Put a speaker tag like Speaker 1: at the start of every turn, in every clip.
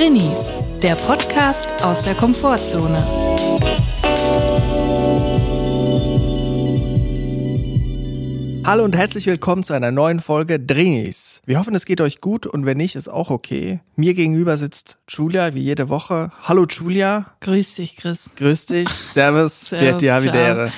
Speaker 1: Drinnies, der Podcast aus der Komfortzone.
Speaker 2: Hallo und herzlich willkommen zu einer neuen Folge Drinis. Wir hoffen, es geht euch gut und wenn nicht, ist auch okay. Mir gegenüber sitzt Julia wie jede Woche. Hallo Julia.
Speaker 1: Grüß dich, Chris.
Speaker 2: Grüß dich. Servus.
Speaker 1: Servus.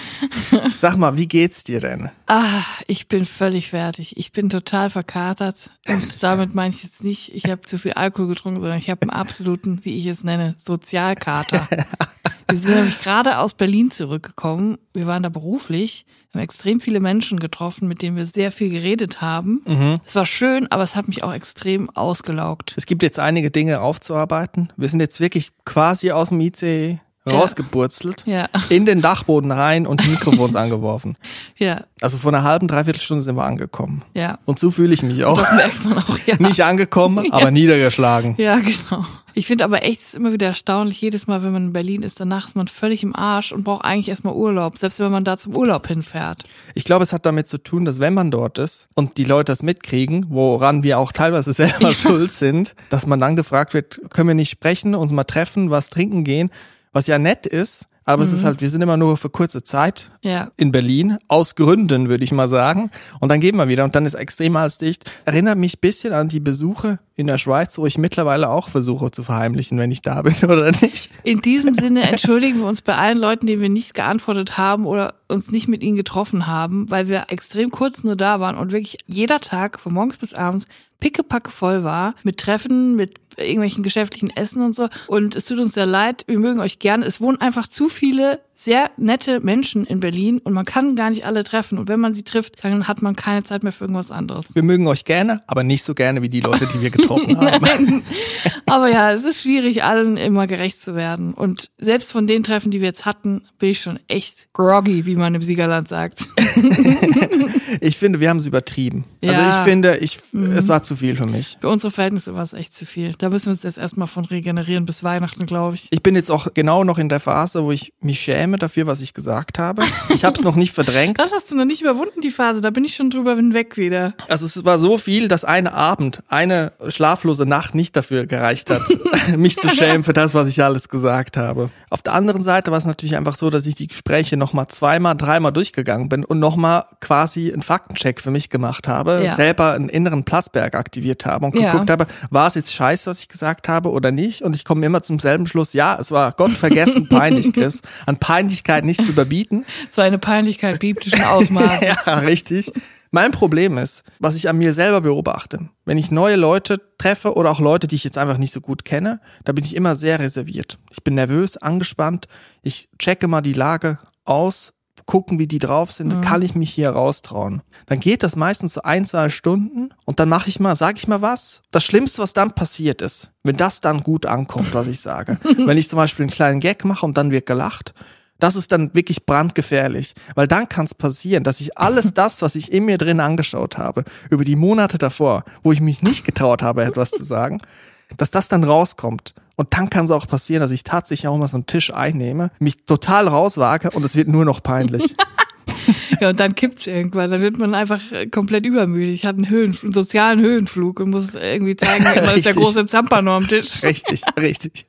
Speaker 2: Sag mal, wie geht's dir denn?
Speaker 1: Ah, ich bin völlig fertig. Ich bin total verkatert. Und damit meine ich jetzt nicht, ich habe zu viel Alkohol getrunken, sondern ich habe einen absoluten, wie ich es nenne, Sozialkater. Wir sind nämlich gerade aus Berlin zurückgekommen. Wir waren da beruflich, Wir haben extrem viele Menschen getroffen, mit denen wir sehr viel geredet haben. Es war schön, aber es hat mich auch extrem ausgelaugt.
Speaker 2: Es gibt jetzt einige Dinge aufzuarbeiten. Wir sind jetzt wirklich quasi aus dem ICE. Rausgeburzelt,
Speaker 1: Ja.
Speaker 2: in den Dachboden rein und die Mikrofons angeworfen.
Speaker 1: Ja,
Speaker 2: Also vor einer halben, dreiviertel Stunde sind wir angekommen.
Speaker 1: ja.
Speaker 2: Und so fühle ich mich auch.
Speaker 1: Das merkt man auch, ja.
Speaker 2: Nicht angekommen, aber niedergeschlagen.
Speaker 1: Ja, genau. Ich finde aber echt, es ist immer wieder erstaunlich, jedes Mal, wenn man in Berlin ist, danach ist man völlig im Arsch und braucht eigentlich erstmal Urlaub, selbst wenn man da zum Urlaub hinfährt.
Speaker 2: Ich glaube, es hat damit zu tun, dass wenn man dort ist und die Leute das mitkriegen, woran wir auch teilweise selber schuld sind, dass man dann gefragt wird, können wir nicht sprechen, uns mal treffen, was trinken gehen, was ja nett ist, aber es ist halt, wir sind immer nur für kurze Zeit
Speaker 1: Ja.
Speaker 2: in Berlin, aus Gründen, würde ich mal sagen. Und dann gehen wir wieder und dann ist extrem als dicht. Erinnert mich ein bisschen an die Besuche in der Schweiz, wo ich mittlerweile auch versuche zu verheimlichen, wenn ich da bin oder nicht.
Speaker 1: In diesem Sinne entschuldigen wir uns bei allen Leuten, denen wir nicht geantwortet haben oder uns nicht mit ihnen getroffen haben, weil wir extrem kurz nur da waren und wirklich jeder Tag von morgens bis abends pickepacke voll war mit Treffen, mit irgendwelchen geschäftlichen Essen und so. Und es tut uns sehr leid. Wir mögen euch gerne. Es wohnen einfach zu viele sehr nette Menschen in Berlin und man kann gar nicht alle treffen. Und wenn man sie trifft, dann hat man keine Zeit mehr für irgendwas anderes.
Speaker 2: Wir mögen euch gerne, aber nicht so gerne wie die Leute, die wir getroffen haben.
Speaker 1: Aber ja, es ist schwierig, allen immer gerecht zu werden. Und selbst von den Treffen, die wir jetzt hatten, bin ich schon echt groggy, wie man im Siegerland sagt.
Speaker 2: Ich finde, wir haben es übertrieben. Also
Speaker 1: Ja. Mhm.
Speaker 2: ich finde, ich, es war zu viel für mich.
Speaker 1: Für unsere Verhältnisse war es echt zu viel. Da müssen wir uns jetzt erstmal von regenerieren bis Weihnachten, glaube ich.
Speaker 2: Ich bin jetzt auch genau noch in der Phase, wo ich mich schäme dafür, was ich gesagt habe. Ich habe es noch nicht verdrängt.
Speaker 1: Das hast du noch nicht überwunden, die Phase. Da bin ich schon drüber hinweg wieder.
Speaker 2: Also es war so viel, dass ein Abend, eine schlaflose Nacht nicht dafür gereicht hat, mich zu schämen für das, was ich alles gesagt habe. Auf der anderen Seite war es natürlich einfach so, dass ich die Gespräche nochmal zweimal, dreimal durchgegangen bin und nochmal quasi einen Faktencheck für mich gemacht habe,
Speaker 1: Ja.
Speaker 2: selber einen inneren Plasberg aktiviert habe und
Speaker 1: Ja.
Speaker 2: geguckt habe, war es jetzt scheiße, was ich gesagt habe oder nicht? Und ich komme immer zum selben Schluss, ja, es war Gott vergessen peinlich, Chris. An Peinlichkeit nicht zu überbieten.
Speaker 1: So eine Peinlichkeit biblischen Ausmaßes.
Speaker 2: Ja, richtig. Mein Problem ist, was ich an mir selber beobachte. Wenn ich neue Leute treffe oder auch Leute, die ich jetzt einfach nicht so gut kenne, da bin ich immer sehr reserviert. Ich bin nervös, angespannt. Ich checke mal die Lage aus, gucken, wie die drauf sind. Kann ich mich hier raustrauen? Dann geht das meistens so ein, zwei Stunden und dann mache ich mal, sage ich mal was. Das Schlimmste, was dann passiert ist, wenn das dann gut ankommt, was ich sage. wenn ich zum Beispiel einen kleinen Gag mache und dann wird gelacht, das ist dann wirklich brandgefährlich, weil dann kann es passieren, dass ich alles das, was ich in mir drin angeschaut habe, über die Monate davor, wo ich mich nicht getraut habe, etwas zu sagen, dass das dann rauskommt. Und dann kann es auch passieren, dass ich tatsächlich auch mal so einen Tisch einnehme, mich total rauswage und es wird nur noch peinlich.
Speaker 1: Ja, und dann kippt's irgendwann. Dann wird man einfach äh, komplett übermütig, hat einen, Höhen, einen sozialen Höhenflug und muss irgendwie zeigen, immer ist der große Zampano am Tisch.
Speaker 2: richtig, richtig.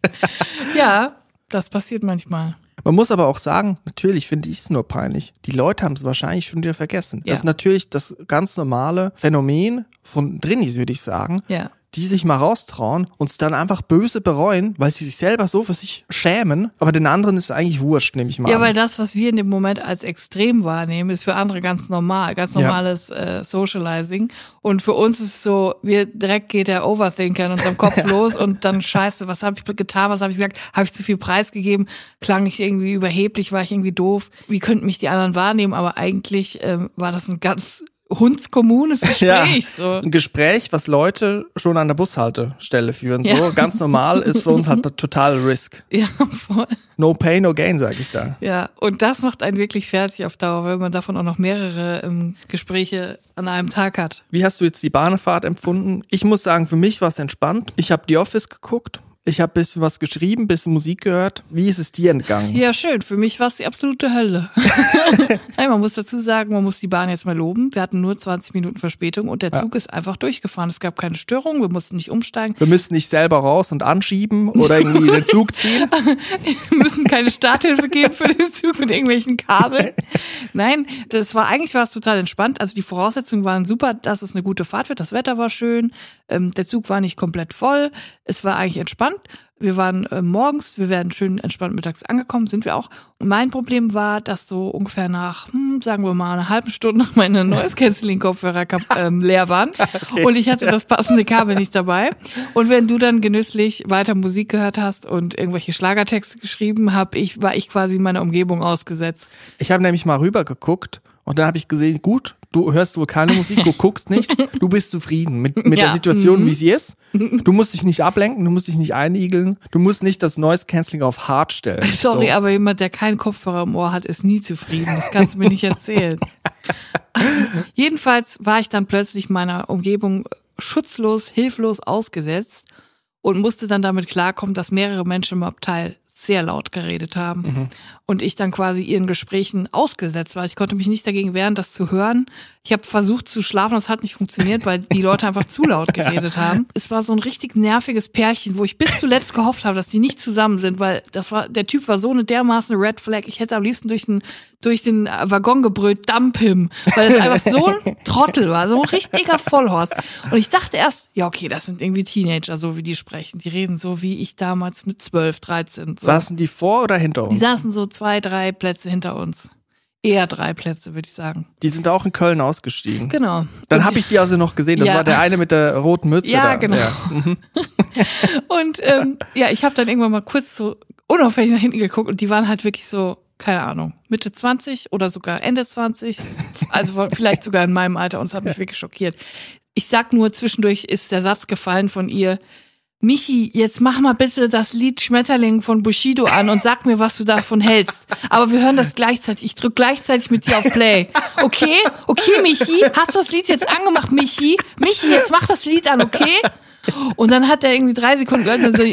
Speaker 1: Ja, das passiert manchmal.
Speaker 2: Man muss aber auch sagen, natürlich finde ich es nur peinlich. Die Leute haben es wahrscheinlich schon wieder vergessen.
Speaker 1: Ja.
Speaker 2: Das ist natürlich das ganz normale Phänomen von Drinis, würde ich sagen.
Speaker 1: Ja.
Speaker 2: Die sich mal raustrauen und es dann einfach böse bereuen, weil sie sich selber so für sich schämen, aber den anderen ist es eigentlich wurscht, nehme ich mal
Speaker 1: Ja,
Speaker 2: an.
Speaker 1: weil das, was wir in dem Moment als extrem wahrnehmen, ist für andere ganz normal, ganz
Speaker 2: Ja.
Speaker 1: normales äh, Socializing. Und für uns ist es so, wir direkt geht der Overthinker in unserem Kopf los und dann scheiße, was habe ich getan, was habe ich gesagt, habe ich zu viel preisgegeben, klang ich irgendwie überheblich, war ich irgendwie doof, wie könnten mich die anderen wahrnehmen, aber eigentlich ähm, war das ein ganz hundskommunes Gespräch. So.
Speaker 2: Ein Gespräch, was Leute schon an der Bushaltestelle führen, so
Speaker 1: Ja.
Speaker 2: ganz normal, ist für uns halt der totale Risk.
Speaker 1: Ja, voll.
Speaker 2: No pain, no gain, sage ich da.
Speaker 1: Ja, und das macht einen wirklich fertig auf Dauer, wenn man davon auch noch mehrere ähm, Gespräche an einem Tag hat.
Speaker 2: Wie hast du jetzt die Bahnfahrt empfunden? Ich muss sagen, für mich war es entspannt. Ich habe The Office geguckt. Ich habe bisschen was geschrieben, bisschen Musik gehört. Wie ist es dir entgangen?
Speaker 1: Ja, schön. Für mich war es die absolute Hölle. Nein, man muss dazu sagen, man muss die Bahn jetzt mal loben. Wir hatten nur 20 Minuten Verspätung und der Zug ist einfach durchgefahren. Es gab keine Störung, wir mussten nicht umsteigen.
Speaker 2: Wir müssen nicht selber raus und anschieben oder irgendwie den Zug ziehen.
Speaker 1: Wir müssen keine Starthilfe geben für den Zug mit irgendwelchen Kabeln. Nein, das war eigentlich war es total entspannt. Also die Voraussetzungen waren super, dass es eine gute Fahrt wird. Das Wetter war schön, ähm, der Zug war nicht komplett voll. Es war eigentlich entspannt. Wir waren äh, morgens, wir werden schön entspannt mittags angekommen, sind wir auch. Und mein Problem war, dass so ungefähr nach, hm, sagen wir mal, einer halben Stunde meine Noise Canceling Kopfhörer ähm, leer waren und ich hatte das passende Kabel nicht dabei. Und wenn du dann genüsslich weiter Musik gehört hast und irgendwelche Schlagertexte geschrieben, hab ich war ich quasi meiner Umgebung ausgesetzt.
Speaker 2: Ich habe nämlich mal rüber geguckt und dann habe ich gesehen, gut, du hörst wohl keine Musik, du guckst nichts, du bist zufrieden mit, mit der
Speaker 1: Ja.
Speaker 2: Situation, wie sie ist. Du musst dich nicht ablenken, du musst dich nicht einigeln, du musst nicht das Noise Cancelling auf Hard stellen.
Speaker 1: Sorry,
Speaker 2: So.
Speaker 1: aber jemand, der keinen Kopfhörer im Ohr hat, ist nie zufrieden. Das kannst du mir nicht erzählen. Jedenfalls war ich dann plötzlich meiner Umgebung schutzlos, hilflos ausgesetzt und musste dann damit klarkommen, dass mehrere Menschen im Abteil sehr laut geredet haben und ich dann quasi ihren Gesprächen ausgesetzt war. Ich konnte mich nicht dagegen wehren, das zu hören. Ich habe versucht zu schlafen, das hat nicht funktioniert, weil die Leute einfach zu laut geredet haben. Es war so ein richtig nerviges Pärchen, wo ich bis zuletzt gehofft habe, dass die nicht zusammen sind, weil das war der Typ war so eine dermaßen Red Flag. Ich hätte am liebsten durch den durch den Waggon gebrüllt, dump him, weil es einfach so ein Trottel war, so ein richtiger Vollhorst. Und ich dachte erst, ja okay, das sind irgendwie Teenager, so wie die sprechen. Die reden so wie ich damals mit 12, 13. So.
Speaker 2: Saßen die vor oder hinter
Speaker 1: Die
Speaker 2: uns?
Speaker 1: saßen so zwei, drei Plätze hinter uns. Eher drei Plätze, würde ich sagen.
Speaker 2: Die sind auch in Köln ausgestiegen.
Speaker 1: Genau.
Speaker 2: Dann habe ich die also noch gesehen. Das
Speaker 1: Ja.
Speaker 2: war der eine mit der roten Mütze.
Speaker 1: Ja,
Speaker 2: da.
Speaker 1: genau. Und ähm, ja, ich habe dann irgendwann mal kurz so unauffällig nach hinten geguckt und die waren halt wirklich so, keine Ahnung, Mitte 20 oder sogar Ende 20. Also vielleicht sogar in meinem Alter und es hat mich wirklich schockiert. Ich sag nur, zwischendurch ist der Satz gefallen von ihr, Michi, jetzt mach mal bitte das Lied Schmetterling von Bushido an und sag mir, was du davon hältst. Aber wir hören das gleichzeitig. Ich drück gleichzeitig mit dir auf Play. Okay? Okay, Michi? Hast du das Lied jetzt angemacht, Michi? Michi, jetzt mach das Lied an, okay? Und dann hat er irgendwie drei Sekunden gehört und, so,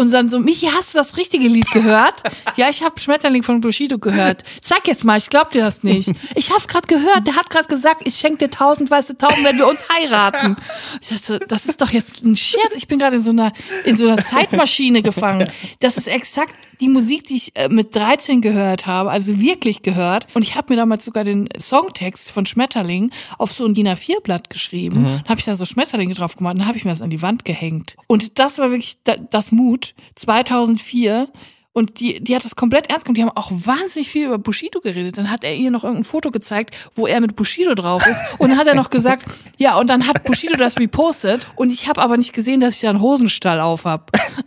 Speaker 1: und dann so, Michi, hast du das richtige Lied gehört? Ja, ich habe Schmetterling von Bushido gehört. Zeig jetzt mal, ich glaub dir das nicht. Ich hab's gerade gehört, der hat gerade gesagt, ich schenk dir tausend weiße Tauben, wenn wir uns heiraten. Ich dachte so, das ist doch jetzt ein Scherz. Ich bin gerade in so einer in so einer Zeitmaschine gefangen. Das ist exakt die Musik, die ich äh, mit 13 gehört habe, also wirklich gehört. Und ich habe mir damals sogar den Songtext von Schmetterling auf so ein DIN A4-Blatt geschrieben. Dann habe ich da so Schmetterlinge drauf gemacht, dann habe ich mir das an die Wand gehängt. Und das war wirklich da, das Mut 2004. Und die, die hat das komplett ernst genommen. Die haben auch wahnsinnig viel über Bushido geredet. Dann hat er ihr noch irgendein Foto gezeigt, wo er mit Bushido drauf ist. Und dann hat er noch gesagt, ja, und dann hat Bushido das repostet. Und ich habe aber nicht gesehen, dass ich da einen Hosenstall auf hab.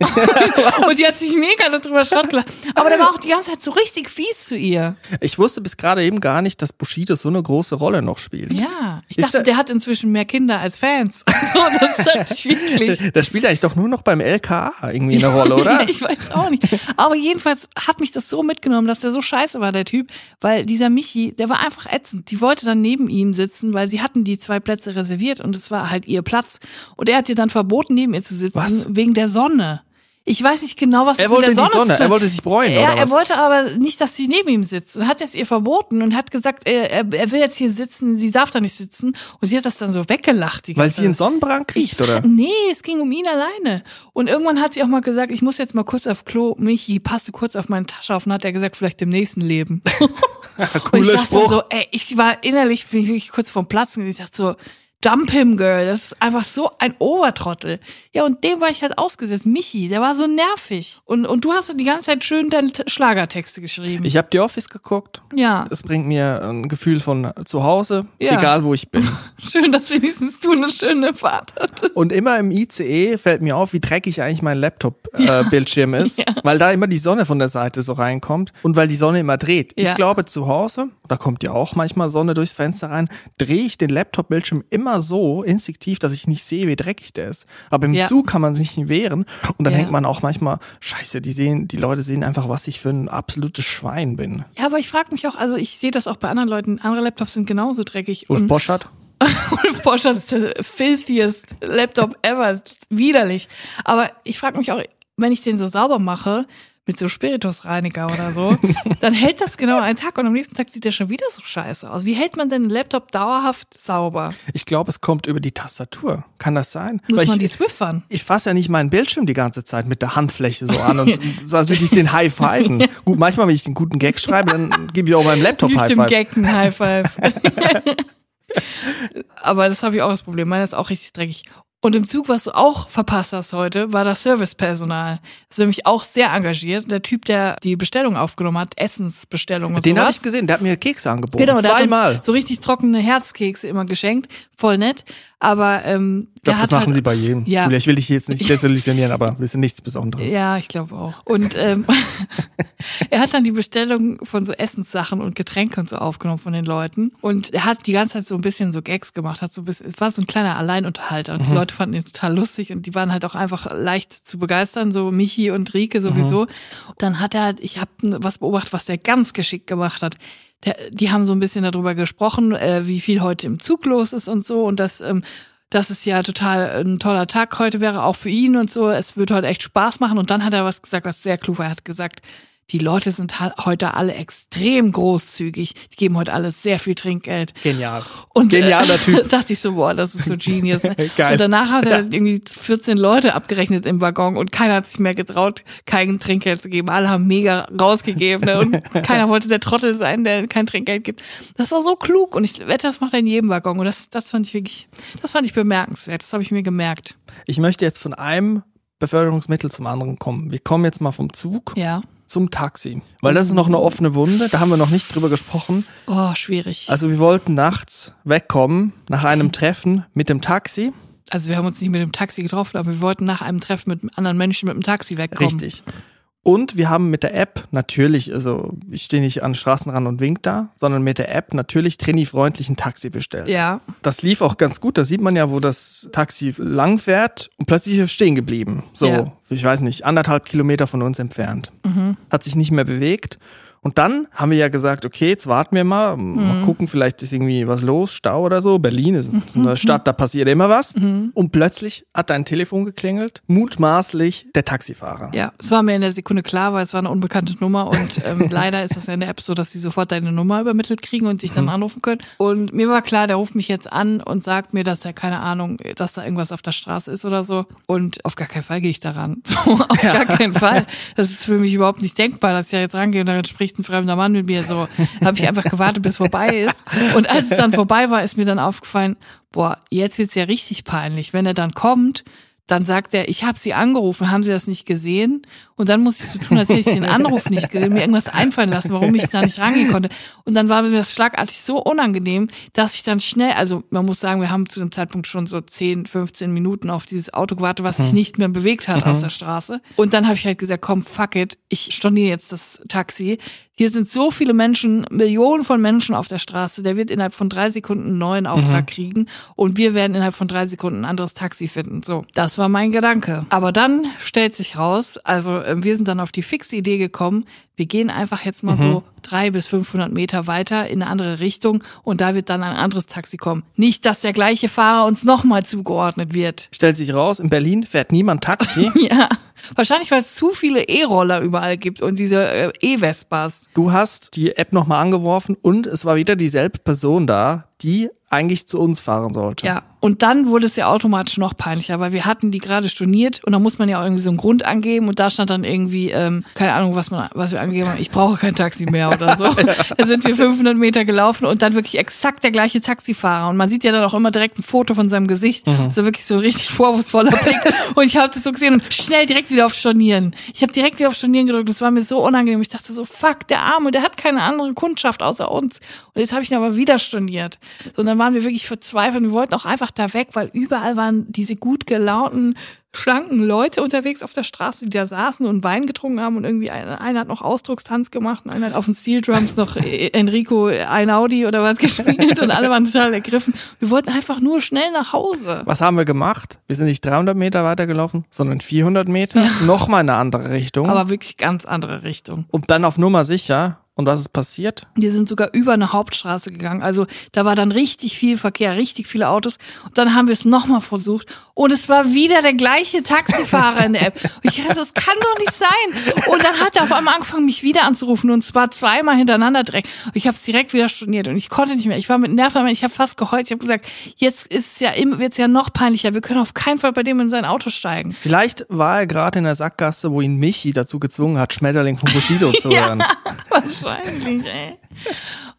Speaker 1: und die hat sich mega darüber Schrott gelacht. Aber der war auch die ganze Zeit so richtig fies zu ihr.
Speaker 2: Ich wusste bis gerade eben gar nicht, dass Bushido so eine große Rolle noch spielt.
Speaker 1: Ja, ich
Speaker 2: Ist
Speaker 1: dachte,
Speaker 2: er-
Speaker 1: der hat inzwischen mehr Kinder als Fans. So, das ich wirklich.
Speaker 2: Der spielt eigentlich doch nur noch beim LKA irgendwie eine Rolle, oder?
Speaker 1: ich weiß auch nicht. Aber jedenfalls hat mich das so mitgenommen, dass der so scheiße war, der Typ, weil dieser Michi, der war einfach ätzend. Die wollte dann neben ihm sitzen, weil sie hatten die zwei Plätze reserviert und es war halt ihr Platz. Und er hat ihr dann verboten, neben ihr zu sitzen,
Speaker 2: Was?
Speaker 1: wegen der Sonne. Ich weiß nicht genau, was
Speaker 2: Er
Speaker 1: das mit
Speaker 2: wollte
Speaker 1: der
Speaker 2: die
Speaker 1: Sonne
Speaker 2: Sonne,
Speaker 1: zu-
Speaker 2: er wollte sich bräunen,
Speaker 1: er,
Speaker 2: oder
Speaker 1: er
Speaker 2: was?
Speaker 1: wollte aber nicht, dass sie neben ihm sitzt und hat es ihr verboten und hat gesagt, er, er, er will jetzt hier sitzen, sie darf da nicht sitzen und sie hat das dann so weggelacht. Die
Speaker 2: Weil sie einen Sonnenbrand kriegt,
Speaker 1: ich,
Speaker 2: oder?
Speaker 1: Nee, es ging um ihn alleine. Und irgendwann hat sie auch mal gesagt, ich muss jetzt mal kurz auf Klo, Michi, passte kurz auf meine Tasche auf und hat er gesagt, vielleicht im nächsten Leben. und ich
Speaker 2: Cooler
Speaker 1: dachte
Speaker 2: Spruch.
Speaker 1: so, ey, ich war innerlich, bin ich wirklich kurz vorm Platzen. Ich dachte so, dump him, girl. Das ist einfach so ein Obertrottel. Ja, und dem war ich halt ausgesetzt. Michi, der war so nervig. Und, und du hast die ganze Zeit schön deine Schlagertexte geschrieben.
Speaker 2: Ich habe The Office geguckt.
Speaker 1: ja,
Speaker 2: Das bringt mir ein Gefühl von zu Hause,
Speaker 1: Ja.
Speaker 2: egal wo ich bin.
Speaker 1: schön, dass wenigstens du eine schöne Fahrt hattest.
Speaker 2: Und immer im ICE fällt mir auf, wie dreckig eigentlich mein Laptop-Bildschirm ist, weil da immer die Sonne von der Seite so reinkommt und weil die Sonne immer dreht.
Speaker 1: Ja.
Speaker 2: Ich glaube, zu Hause, da kommt ja auch manchmal Sonne durchs Fenster rein, drehe ich den Laptop-Bildschirm immer so instinktiv, dass ich nicht sehe, wie dreckig der ist. Aber im
Speaker 1: Ja.
Speaker 2: Zug kann man sich nicht wehren und dann
Speaker 1: Ja.
Speaker 2: denkt man auch manchmal, scheiße, die sehen, die Leute sehen einfach, was ich für ein absolutes Schwein bin.
Speaker 1: Ja, aber ich frage mich auch, also ich sehe das auch bei anderen Leuten, andere Laptops sind genauso dreckig.
Speaker 2: Ulf
Speaker 1: und
Speaker 2: Boschert?
Speaker 1: Ulf Boschert ist der filthiest Laptop ever, widerlich. Aber ich frage mich auch, wenn ich den so sauber mache, mit so Spiritusreiniger oder so, dann hält das genau einen Tag und am nächsten Tag sieht der schon wieder so scheiße aus. Wie hält man denn einen Laptop dauerhaft sauber?
Speaker 2: Ich glaube, es kommt über die Tastatur. Kann das sein?
Speaker 1: Muss
Speaker 2: Weil
Speaker 1: man die
Speaker 2: ich,
Speaker 1: Swiffern?
Speaker 2: ich fasse ja nicht meinen Bildschirm die ganze Zeit mit der Handfläche so an und so als würde ich den High Fiven. Gut, manchmal, wenn ich den guten Gag schreibe, dann gebe ich auch meinem Laptop
Speaker 1: Nicht
Speaker 2: High Five.
Speaker 1: Gag ein High Five. Aber das habe ich auch das Problem. Meiner ist auch richtig dreckig. Und im Zug, was du auch verpasst hast heute, war das Servicepersonal. Das ist nämlich auch sehr engagiert. Der Typ, der die Bestellung aufgenommen hat, Essensbestellung und
Speaker 2: Den habe ich gesehen, der hat mir Kekse angeboten.
Speaker 1: Genau, der hat
Speaker 2: Zweimal.
Speaker 1: uns so richtig trockene Herzkekse immer geschenkt. Voll nett. Aber ähm,
Speaker 2: Ich glaube, das machen
Speaker 1: halt,
Speaker 2: sie bei jedem.
Speaker 1: Ja.
Speaker 2: Julia, ich will dich jetzt nicht desillusionieren, aber wir sind nichts Besonderes.
Speaker 1: Ja, ich glaube auch. Und ähm, er hat dann die Bestellung von so Essenssachen und Getränke und so aufgenommen von den Leuten. Und er hat die ganze Zeit so ein bisschen so Gags gemacht, hat so ein bisschen, es war so ein kleiner Alleinunterhalter und die Leute fanden ihn total lustig und die waren halt auch einfach leicht zu begeistern, so Michi und Rike sowieso. Und dann hat er, halt- ich habe was beobachtet, was der ganz geschickt gemacht hat. Die haben so ein bisschen darüber gesprochen, äh, wie viel heute im Zug los ist und so und das ähm, dass es ja total ein toller Tag heute wäre, auch für ihn und so. Es wird heute echt Spaß machen. Und dann hat er was gesagt, was sehr klug war. Er hat gesagt, die Leute sind heute alle extrem großzügig. Die geben heute alle sehr viel Trinkgeld.
Speaker 2: Genial.
Speaker 1: Und
Speaker 2: Genialer
Speaker 1: äh,
Speaker 2: Typ.
Speaker 1: dachte ich so, boah, das ist so genius. Ne?
Speaker 2: Geil.
Speaker 1: Und danach hat er irgendwie 14 Leute abgerechnet im Waggon und keiner hat sich mehr getraut, kein Trinkgeld zu geben. Alle haben mega rausgegeben ne? und keiner wollte der Trottel sein, der kein Trinkgeld gibt. Das war so klug und ich wette, das macht er in jedem Waggon und das, das fand ich wirklich, das fand ich bemerkenswert. Das habe ich mir gemerkt.
Speaker 2: Ich möchte jetzt von einem Beförderungsmittel zum anderen kommen. Wir kommen jetzt mal vom Zug
Speaker 1: Ja.
Speaker 2: Zum Taxi. Weil das ist noch eine offene Wunde, da haben wir noch nicht drüber gesprochen.
Speaker 1: Oh, schwierig.
Speaker 2: Also wir wollten nachts wegkommen nach einem Treffen mit dem Taxi.
Speaker 1: Also wir haben uns nicht mit dem Taxi getroffen, aber wir wollten nach einem Treffen mit anderen Menschen mit dem Taxi wegkommen.
Speaker 2: Richtig. Und wir haben mit der App natürlich, also ich stehe nicht an den Straßenrand und wink da, sondern mit der App natürlich Trini-freundlich ein Taxi bestellt.
Speaker 1: Ja.
Speaker 2: Das lief auch ganz gut. Da sieht man ja, wo das Taxi lang fährt und plötzlich ist es stehen geblieben. So,
Speaker 1: Ja.
Speaker 2: ich weiß nicht, anderthalb Kilometer von uns entfernt. Hat sich nicht mehr bewegt. Und dann haben wir ja gesagt, okay, jetzt warten wir mal, mal gucken, vielleicht ist irgendwie was los, Stau oder so. Berlin ist eine Stadt, da passiert immer was. Und plötzlich hat dein Telefon geklingelt, mutmaßlich der Taxifahrer.
Speaker 1: Ja, es war mir in der Sekunde klar, weil es war eine unbekannte Nummer und ähm, leider ist das ja in der App so, dass sie sofort deine Nummer übermittelt kriegen und dich dann anrufen können. Und mir war klar, der ruft mich jetzt an und sagt mir, dass er keine Ahnung, dass da irgendwas auf der Straße ist oder so. Und auf gar keinen Fall gehe ich daran. So, auf gar keinen Fall. Das ist für mich überhaupt nicht denkbar, dass ich ja jetzt rangehe und dann spricht ein fremder Mann mit mir. So habe ich einfach gewartet, bis es vorbei ist. Und als es dann vorbei war, ist mir dann aufgefallen, boah, jetzt wird's ja richtig peinlich, wenn er dann kommt dann sagt er, ich habe Sie angerufen, haben Sie das nicht gesehen? Und dann muss ich so tun, als hätte ich den Anruf nicht gesehen, mir irgendwas einfallen lassen, warum ich da nicht rangehen konnte. Und dann war mir das schlagartig so unangenehm, dass ich dann schnell, also man muss sagen, wir haben zu dem Zeitpunkt schon so 10, 15 Minuten auf dieses Auto gewartet, was sich nicht mehr bewegt hat aus der Straße. Und dann habe ich halt gesagt, komm, fuck it, ich storniere jetzt das Taxi. Hier sind so viele Menschen, Millionen von Menschen auf der Straße. Der wird innerhalb von drei Sekunden einen neuen Auftrag kriegen und wir werden innerhalb von drei Sekunden ein anderes Taxi finden. So, das war mein Gedanke. Aber dann stellt sich raus, also wir sind dann auf die fixe Idee gekommen, wir gehen einfach jetzt mal so drei bis 500 Meter weiter in eine andere Richtung und da wird dann ein anderes Taxi kommen. Nicht, dass der gleiche Fahrer uns nochmal zugeordnet wird.
Speaker 2: Stellt sich raus, in Berlin fährt niemand Taxi.
Speaker 1: Ja, wahrscheinlich, weil es zu viele E-Roller überall gibt und diese äh, E-Vespas.
Speaker 2: Du hast die App nochmal angeworfen und es war wieder dieselbe Person da, die eigentlich zu uns fahren sollte.
Speaker 1: Ja, und dann wurde es ja automatisch noch peinlicher, weil wir hatten die gerade storniert und da muss man ja auch irgendwie so einen Grund angeben und da stand dann irgendwie, ähm, keine Ahnung, was man, was wir angegeben haben, ich brauche kein Taxi mehr oder so. da sind wir 500 Meter gelaufen und dann wirklich exakt der gleiche Taxifahrer und man sieht ja dann auch immer direkt ein Foto von seinem Gesicht, so wirklich so richtig vorwurfsvoller Blick und ich habe das so gesehen und schnell direkt wieder auf Stornieren. Ich habe direkt wieder auf Stornieren gedrückt, das war mir so unangenehm. Ich dachte so, fuck, der Arme, der hat keine andere Kundschaft außer uns. Und jetzt habe ich ihn aber wieder storniert. So, und dann waren wir wirklich verzweifelt. Wir wollten auch einfach da weg, weil überall waren diese gut gelaunten, schlanken Leute unterwegs auf der Straße, die da saßen und Wein getrunken haben und irgendwie einer, einer hat noch Ausdruckstanz gemacht und einer hat auf den Steel Drums noch äh, Enrico Einaudi oder was gespielt und alle waren total ergriffen. Wir wollten einfach nur schnell nach Hause.
Speaker 2: Was haben wir gemacht? Wir sind nicht 300 Meter weitergelaufen, sondern 400 Meter. Nochmal in eine andere Richtung.
Speaker 1: Aber wirklich ganz andere Richtung.
Speaker 2: und dann auf Nummer sicher Und was ist passiert?
Speaker 1: Wir sind sogar über eine Hauptstraße gegangen. Also da war dann richtig viel Verkehr, richtig viele Autos. Und dann haben wir es nochmal versucht. Und es war wieder der gleiche Taxifahrer in der App. Und ich dachte, das kann doch nicht sein. Und dann hat er auf einmal angefangen, mich wieder anzurufen. Und zwar zweimal hintereinander direkt. Und ich habe es direkt wieder storniert. Und ich konnte nicht mehr. Ich war mit Nerven, ich habe fast geheult. Ich habe gesagt, jetzt ist es ja wird's ja noch peinlicher. Wir können auf keinen Fall bei dem in sein Auto steigen.
Speaker 2: Vielleicht war er gerade in der Sackgasse, wo ihn Michi dazu gezwungen hat, Schmetterling von Bushido zu hören.
Speaker 1: Wahrscheinlich, ey.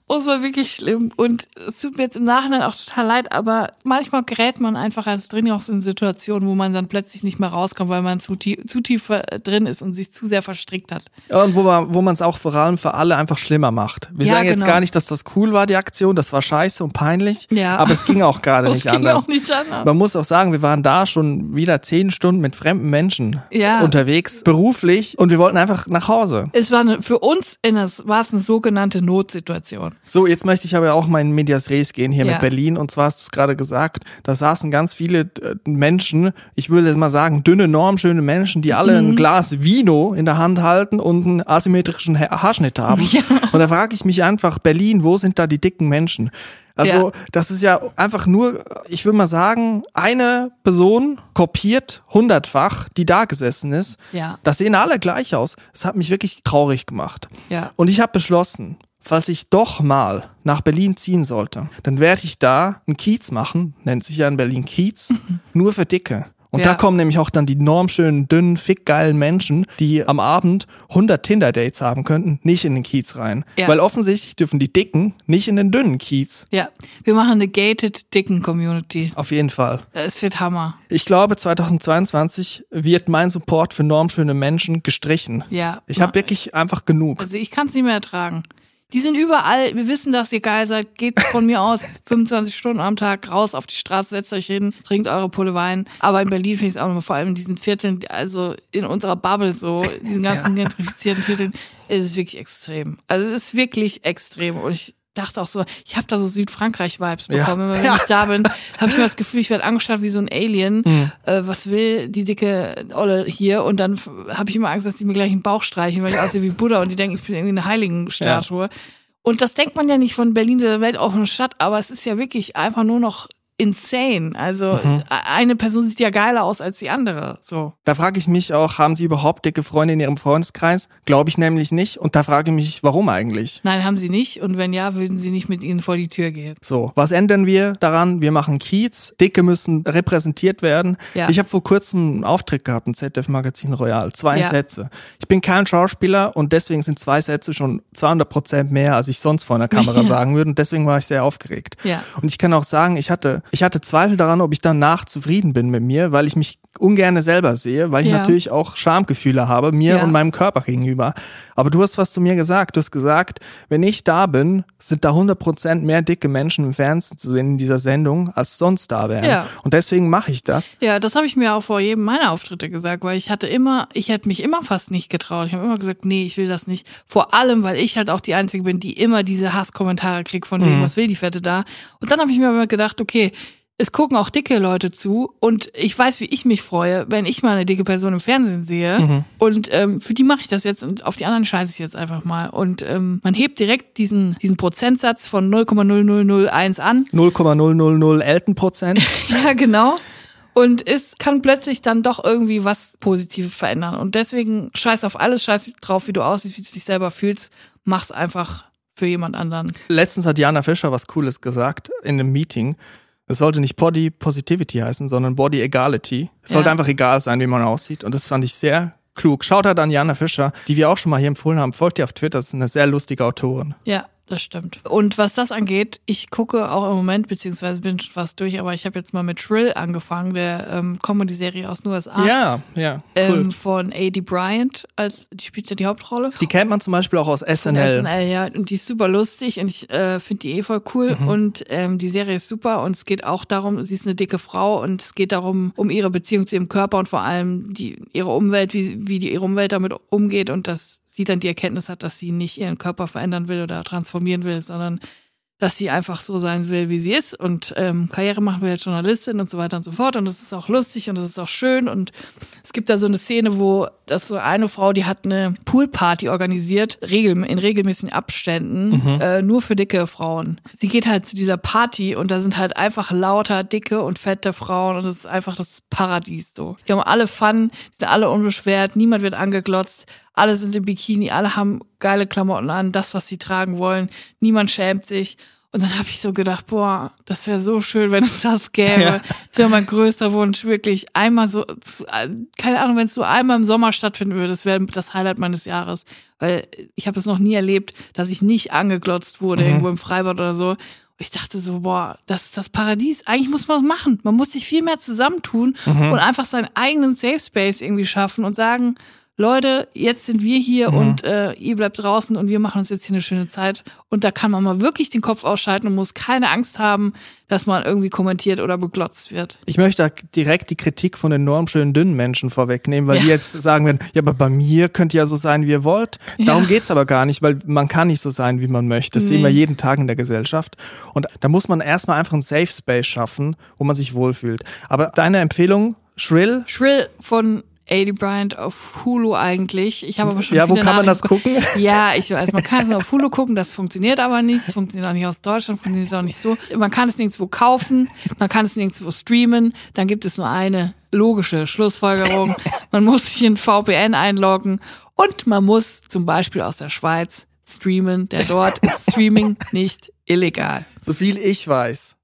Speaker 1: Oh, es war wirklich schlimm. Und es tut mir jetzt im Nachhinein auch total leid, aber manchmal gerät man einfach als drin auch so in Situationen, wo man dann plötzlich nicht mehr rauskommt, weil man zu tief, zu tief drin ist und sich zu sehr verstrickt hat.
Speaker 2: Ja, und wo man wo man es auch vor allem für alle einfach schlimmer macht. Wir
Speaker 1: Ja,
Speaker 2: sagen jetzt
Speaker 1: genau.
Speaker 2: gar nicht, dass das cool war, die Aktion, das war scheiße und peinlich,
Speaker 1: Ja.
Speaker 2: aber es ging auch gerade nicht
Speaker 1: ging
Speaker 2: anders.
Speaker 1: auch nicht anders.
Speaker 2: Man muss auch sagen, wir waren da schon wieder zehn Stunden mit fremden Menschen
Speaker 1: Ja.
Speaker 2: unterwegs, beruflich, und wir wollten einfach nach Hause.
Speaker 1: Es war eine, für uns in das, war es eine sogenannte Notsituation.
Speaker 2: So, jetzt möchte ich aber auch mal in Medias Res gehen hier
Speaker 1: Ja.
Speaker 2: mit Berlin. Und zwar hast du es gerade gesagt, da saßen ganz viele äh, Menschen, ich würde mal sagen, dünne, normschöne Menschen, die alle
Speaker 1: Mhm.
Speaker 2: ein Glas Vino in der Hand halten und einen asymmetrischen Ha- Haarschnitt haben. Und da frage ich mich einfach, Berlin, wo sind da die dicken Menschen? Also,
Speaker 1: Ja.
Speaker 2: das ist ja einfach nur, ich würde mal sagen, eine Person kopiert hundertfach, die da gesessen ist.
Speaker 1: Ja.
Speaker 2: Das sehen alle gleich aus. Das hat mich wirklich traurig gemacht.
Speaker 1: Ja.
Speaker 2: Und ich habe beschlossen, falls ich doch mal nach Berlin ziehen sollte, dann werde ich da einen Kiez machen, nennt sich ja in Berlin Kiez, nur für Dicke. Und
Speaker 1: Ja.
Speaker 2: da kommen nämlich auch dann die normschönen, dünnen, fickgeilen Menschen, die am Abend 100 Tinder-Dates haben könnten, nicht in den Kiez rein.
Speaker 1: Ja.
Speaker 2: Weil offensichtlich dürfen die Dicken nicht in den dünnen Kiez.
Speaker 1: Ja. Wir machen eine gated dicken Community.
Speaker 2: Auf jeden Fall.
Speaker 1: Es wird Hammer.
Speaker 2: Ich glaube, 2022 wird mein Support für normschöne Menschen gestrichen.
Speaker 1: Ja.
Speaker 2: Ich habe wirklich einfach genug.
Speaker 1: Also ich kann es nicht mehr ertragen. Die sind überall. Wir wissen, dass ihr geil seid. Geht von mir aus 25 Stunden am Tag raus auf die Straße, setzt euch hin, trinkt eure Pulle Wein. Aber in Berlin finde ich es auch nochmal, vor allem in diesen Vierteln, also in unserer Bubble so, diesen ganzen gentrifizierten Vierteln, ist es wirklich extrem. Also es ist wirklich extrem. Und ich dachte auch so, ich habe da so Südfrankreich-Vibes
Speaker 2: Ja.
Speaker 1: bekommen. Immer wenn
Speaker 2: Ja.
Speaker 1: ich da bin, habe ich mir das Gefühl, ich werde angestarrt wie so ein Alien.
Speaker 2: Mhm.
Speaker 1: Äh, was will die dicke Olle hier? Und dann habe ich immer Angst, dass die mir gleich den Bauch streichen, weil ich aussehe wie Buddha und die denken, ich bin irgendwie eine Heiligenstatue. Und das denkt man ja nicht von Berlin, der weltoffene Stadt, aber es ist ja wirklich einfach nur noch insane. Also
Speaker 2: Mhm.
Speaker 1: eine Person sieht ja geiler aus als die andere. So.
Speaker 2: Da frage ich mich auch, haben Sie überhaupt dicke Freunde in Ihrem Freundeskreis? Glaube ich nämlich nicht. Und da frage ich mich, warum eigentlich?
Speaker 1: Nein, haben sie nicht. Und wenn ja, würden sie nicht mit ihnen vor die Tür gehen.
Speaker 2: So, was ändern wir daran? Wir machen Kiez. Dicke müssen repräsentiert werden.
Speaker 1: Ja.
Speaker 2: Ich habe vor kurzem einen Auftritt gehabt im ZDF Magazin Royal. Zwei
Speaker 1: Ja.
Speaker 2: Sätze. Ich bin kein Schauspieler und deswegen sind zwei Sätze schon 200 Prozent mehr, als ich sonst vor einer Kamera
Speaker 1: Ja.
Speaker 2: sagen würde. Und deswegen war ich sehr aufgeregt.
Speaker 1: Ja.
Speaker 2: Und ich kann auch sagen, ich hatte, ich hatte Zweifel daran, ob ich danach zufrieden bin mit mir, weil ich mich ungerne selber sehe, weil ich
Speaker 1: Ja.
Speaker 2: natürlich auch Schamgefühle habe, mir
Speaker 1: Ja.
Speaker 2: und meinem Körper gegenüber. Aber du hast was zu mir gesagt. Du hast gesagt, wenn ich da bin, sind da 100% mehr dicke Menschen im Fernsehen zu sehen in dieser Sendung, als sonst da wären.
Speaker 1: Ja.
Speaker 2: Und deswegen mache ich das.
Speaker 1: Ja, das habe ich mir auch vor jedem meiner Auftritte gesagt, weil ich hatte immer, ich hätte mich immer fast nicht getraut. Ich habe immer gesagt, nee, ich will das nicht. Vor allem, weil ich halt auch die Einzige bin, die immer diese Hasskommentare kriegt von wegen, was will die Fette da? Und dann habe ich mir aber gedacht, okay, es gucken auch dicke Leute zu und ich weiß, wie ich mich freue, wenn ich mal eine dicke Person im Fernsehen sehe. Und ähm, für die mache ich das jetzt und auf die anderen scheiße ich jetzt einfach mal. Und ähm, man hebt direkt diesen, diesen Prozentsatz von 0,0001 an
Speaker 2: 0,000 Eltenprozent.
Speaker 1: ja, genau. Und es kann plötzlich dann doch irgendwie was Positives verändern. Und deswegen scheiß auf alles, scheiß drauf, wie du aussiehst, wie du dich selber fühlst. Mach's einfach für jemand anderen.
Speaker 2: Letztens hat Jana Fischer was Cooles gesagt in einem Meeting. Es sollte nicht Body Positivity heißen, sondern Body Egality. Es sollte
Speaker 1: Ja.
Speaker 2: einfach egal sein, wie man aussieht. Und das fand ich sehr klug. Schaut halt an Jana Fischer, die wir auch schon mal hier empfohlen haben. Folgt ihr auf Twitter, das ist eine sehr lustige Autorin.
Speaker 1: Ja, das stimmt. Und was das angeht, ich gucke auch im Moment, beziehungsweise bin schon fast durch, aber ich habe jetzt mal mit Shrill angefangen, der ähm, Comedy-Serie aus den USA.
Speaker 2: Ja, ja, cool.
Speaker 1: Ähm, von A.D. Bryant, als, die spielt ja die Hauptrolle.
Speaker 2: die kennt man zum Beispiel auch aus
Speaker 1: Von
Speaker 2: SNL.
Speaker 1: SNL, ja. Und die ist super lustig und ich äh, finde die eh voll cool.
Speaker 2: Mhm.
Speaker 1: Und ähm, die Serie ist super und es geht auch darum, sie ist eine dicke Frau und es geht darum, um ihre Beziehung zu ihrem Körper und vor allem die, ihre Umwelt, wie, wie die, ihre Umwelt damit umgeht und dass sie dann die Erkenntnis hat, dass sie nicht ihren Körper verändern will oder transformieren will, sondern dass sie einfach so sein will, wie sie ist und ähm, Karriere machen will als Journalistin und so weiter und so fort. Und das ist auch lustig und das ist auch schön. Und es gibt da so eine Szene, wo das so eine Frau, die hat eine Poolparty organisiert, regel, in regelmäßigen Abständen,
Speaker 2: Mhm.
Speaker 1: äh, nur für dicke Frauen. Sie geht halt zu dieser Party und da sind halt einfach lauter dicke und fette Frauen und es ist einfach das Paradies so. Die haben alle Fun, die sind alle unbeschwert, niemand wird angeglotzt, alle sind im Bikini, alle haben geile Klamotten an, das, was sie tragen wollen, niemand schämt sich. Und dann habe ich so gedacht, boah, das wäre so schön, wenn es das gäbe.
Speaker 2: Ja.
Speaker 1: Das wäre mein größter Wunsch, wirklich einmal so, zu- keine Ahnung, wenn es so einmal im Sommer stattfinden würde, das wäre das Highlight meines Jahres. Weil ich habe es noch nie erlebt, dass ich nicht angeglotzt wurde,
Speaker 2: Mhm.
Speaker 1: irgendwo im Freibad oder so. Ich dachte so, boah, das ist das Paradies. Eigentlich muss man es machen. Man muss sich viel mehr zusammentun
Speaker 2: Mhm.
Speaker 1: und einfach seinen eigenen Safe Space irgendwie schaffen und sagen, Leute, jetzt sind wir hier
Speaker 2: Mhm.
Speaker 1: und äh, ihr bleibt draußen und wir machen uns jetzt hier eine schöne Zeit. Und da kann man mal wirklich den Kopf ausschalten und muss keine Angst haben, dass man irgendwie kommentiert oder beglotzt wird.
Speaker 2: Ich möchte direkt die Kritik von den normschönen dünnen Menschen vorwegnehmen, weil
Speaker 1: Ja.
Speaker 2: die jetzt sagen werden, ja, aber bei mir könnt ihr ja so sein, wie ihr wollt. Darum
Speaker 1: Ja.
Speaker 2: geht's aber gar nicht, weil man kann nicht so sein, wie man möchte. Das sehen
Speaker 1: Nee.
Speaker 2: wir jeden Tag in der Gesellschaft. Und da muss man erstmal einfach einen Safe Space schaffen, wo man sich wohlfühlt. Aber deine Empfehlung, Shrill,
Speaker 1: Shrill von A.D. Bryant auf Hulu eigentlich. Ich habe aber schon
Speaker 2: ja, wo kann man das gucken?
Speaker 1: Ja, ich weiß, man kann es auf Hulu gucken, das funktioniert aber nicht. Es funktioniert auch nicht aus Deutschland, funktioniert auch nicht so. Man kann es nirgendwo kaufen, man kann es nirgendwo streamen. Dann gibt es nur eine logische Schlussfolgerung. Man muss sich in VPN einloggen und man muss zum Beispiel aus der Schweiz streamen, denn dort ist Streaming nicht illegal.
Speaker 2: So viel ich weiß.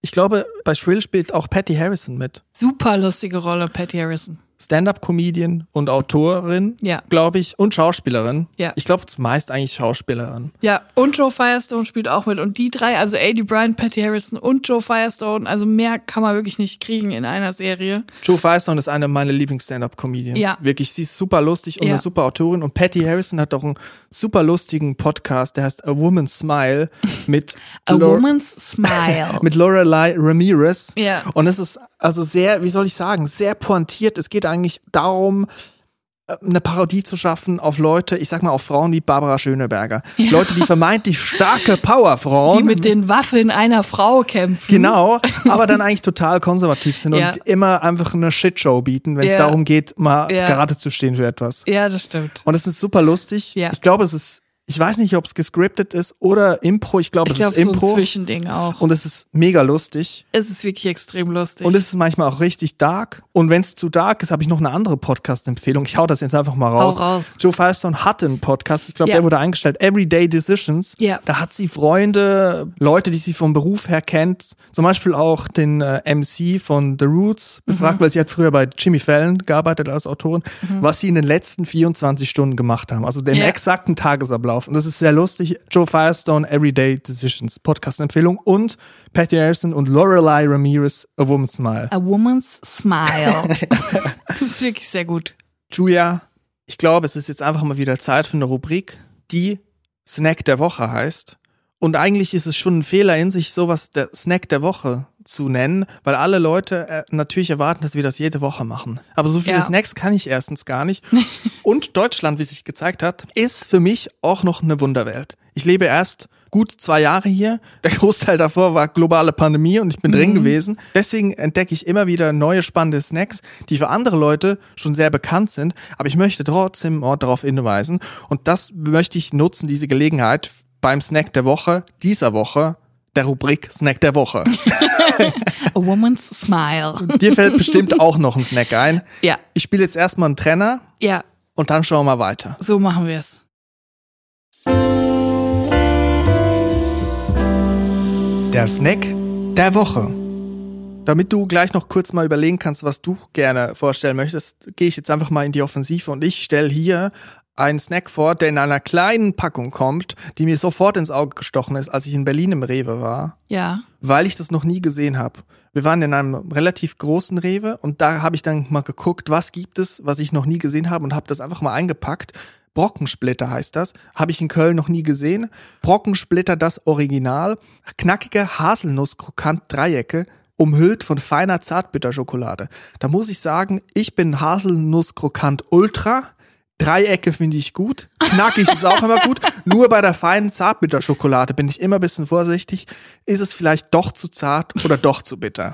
Speaker 2: Ich glaube, bei Shrill spielt auch Patty Harrison mit.
Speaker 1: Super lustige Rolle, Patty Harrison.
Speaker 2: Stand-up-Comedian und Autorin,
Speaker 1: Ja.
Speaker 2: glaube ich, und Schauspielerin.
Speaker 1: Ja.
Speaker 2: Ich glaube, zumeist eigentlich Schauspielerin.
Speaker 1: Ja, und Joe Firestone spielt auch mit. Und die drei, also A.D. Bryant, Patty Harrison und Joe Firestone, also mehr kann man wirklich nicht kriegen in einer Serie.
Speaker 2: Joe Firestone ist eine meiner Lieblings-Stand-Up-Comedians.
Speaker 1: Ja.
Speaker 2: Wirklich, sie ist super lustig und
Speaker 1: Ja.
Speaker 2: eine super Autorin. Und Patty Harrison hat auch einen super lustigen Podcast, der heißt A Woman's Smile mit,
Speaker 1: A
Speaker 2: Lor-
Speaker 1: Woman's Smile.
Speaker 2: mit Lorelei Ramirez.
Speaker 1: Ja.
Speaker 2: Und es ist also sehr, wie soll ich sagen, sehr pointiert. Es geht eigentlich darum, äh, eine Parodie zu schaffen auf Leute, ich sag mal auf Frauen wie Barbara Schöneberger. Leute, die vermeintlich starke Powerfrauen.
Speaker 1: die mit den Waffeln einer Frau kämpfen.
Speaker 2: Genau, aber dann eigentlich total konservativ sind
Speaker 1: Ja.
Speaker 2: und immer einfach eine Shitshow bieten, wenn es
Speaker 1: Ja.
Speaker 2: darum geht, mal
Speaker 1: Ja.
Speaker 2: gerade zu stehen für etwas.
Speaker 1: Ja, das stimmt.
Speaker 2: Und es ist super lustig.
Speaker 1: Ja.
Speaker 2: Ich glaube, es ist, ich weiß nicht, ob es gescriptet ist oder Impro. Ich glaube, es
Speaker 1: glaube,
Speaker 2: ist
Speaker 1: so ein
Speaker 2: Impro.
Speaker 1: Zwischending auch.
Speaker 2: und es ist mega lustig.
Speaker 1: es ist wirklich extrem lustig.
Speaker 2: Und es ist manchmal auch richtig dark. Und wenn es zu dark ist, habe ich noch eine andere Podcast-Empfehlung. Ich hau das jetzt einfach mal raus.
Speaker 1: Hau raus.
Speaker 2: Joe Firestone hatte einen Podcast. Ich glaube,
Speaker 1: Ja.
Speaker 2: der wurde eingestellt. Everyday Decisions.
Speaker 1: Ja.
Speaker 2: Da hat sie Freunde, Leute, die sie vom Beruf her kennt. Zum Beispiel auch den äh, MC von The Roots befragt, weil sie hat früher bei Jimmy Fallon gearbeitet als Autorin, was sie in den letzten 24 Stunden gemacht haben. Also den
Speaker 1: Ja.
Speaker 2: exakten Tagesablauf. Und das ist sehr lustig. Joe Firestone, Everyday Decisions, Podcast-Empfehlung. Und Patty Harrison und Lorelei Ramirez, A Woman's Smile.
Speaker 1: A Woman's Smile. das ist wirklich sehr gut.
Speaker 2: Julia, ich glaube, es ist jetzt einfach mal wieder Zeit für eine Rubrik, die Snack der Woche heißt. Und eigentlich ist es schon ein Fehler in sich, sowas der Snack der Woche zu nennen, weil alle Leute äh, natürlich erwarten, dass wir das jede Woche machen. Aber so viele
Speaker 1: Ja.
Speaker 2: Snacks kann ich erstens gar nicht. Und Deutschland, wie sich gezeigt hat, ist für mich auch noch eine Wunderwelt. Ich lebe erst gut zwei Jahre hier. Der Großteil davor war globale Pandemie und ich bin drin gewesen. Deswegen entdecke ich immer wieder neue spannende Snacks, die für andere Leute schon sehr bekannt sind. Aber ich möchte trotzdem darauf hinweisen. Und das möchte ich nutzen, diese Gelegenheit beim Snack der Woche, dieser Woche, der Rubrik Snack der Woche.
Speaker 1: A Woman's Smile.
Speaker 2: Dir fällt bestimmt auch noch ein Snack ein.
Speaker 1: Ja,
Speaker 2: Ich spiele jetzt erstmal einen Trenner
Speaker 1: ja,
Speaker 2: und dann schauen wir mal weiter.
Speaker 1: so machen wir es.
Speaker 2: Der Snack der Woche. Damit du gleich noch kurz mal überlegen kannst, was du gerne vorstellen möchtest, gehe ich jetzt einfach mal in die Offensive und ich stelle hier einen Snack vor, der in einer kleinen Packung kommt, die mir sofort ins Auge gestochen ist, als ich in Berlin im Rewe war,
Speaker 1: Ja.
Speaker 2: weil ich das noch nie gesehen habe. Wir waren in einem relativ großen Rewe und da habe ich dann mal geguckt, was gibt es, was ich noch nie gesehen habe und habe das einfach mal eingepackt. Brockensplitter heißt das. Habe ich in Köln noch nie gesehen. Brockensplitter, das Original. Knackige Haselnuss-Krokant-Dreiecke, umhüllt von feiner Zartbitterschokolade. Da muss ich sagen, ich bin Haselnuss-Krokant Ultra. Dreiecke finde ich gut. Knackig ist auch immer gut. Nur bei der feinen Zartbitterschokolade bin ich immer ein bisschen vorsichtig. Ist es vielleicht doch zu zart oder doch zu bitter?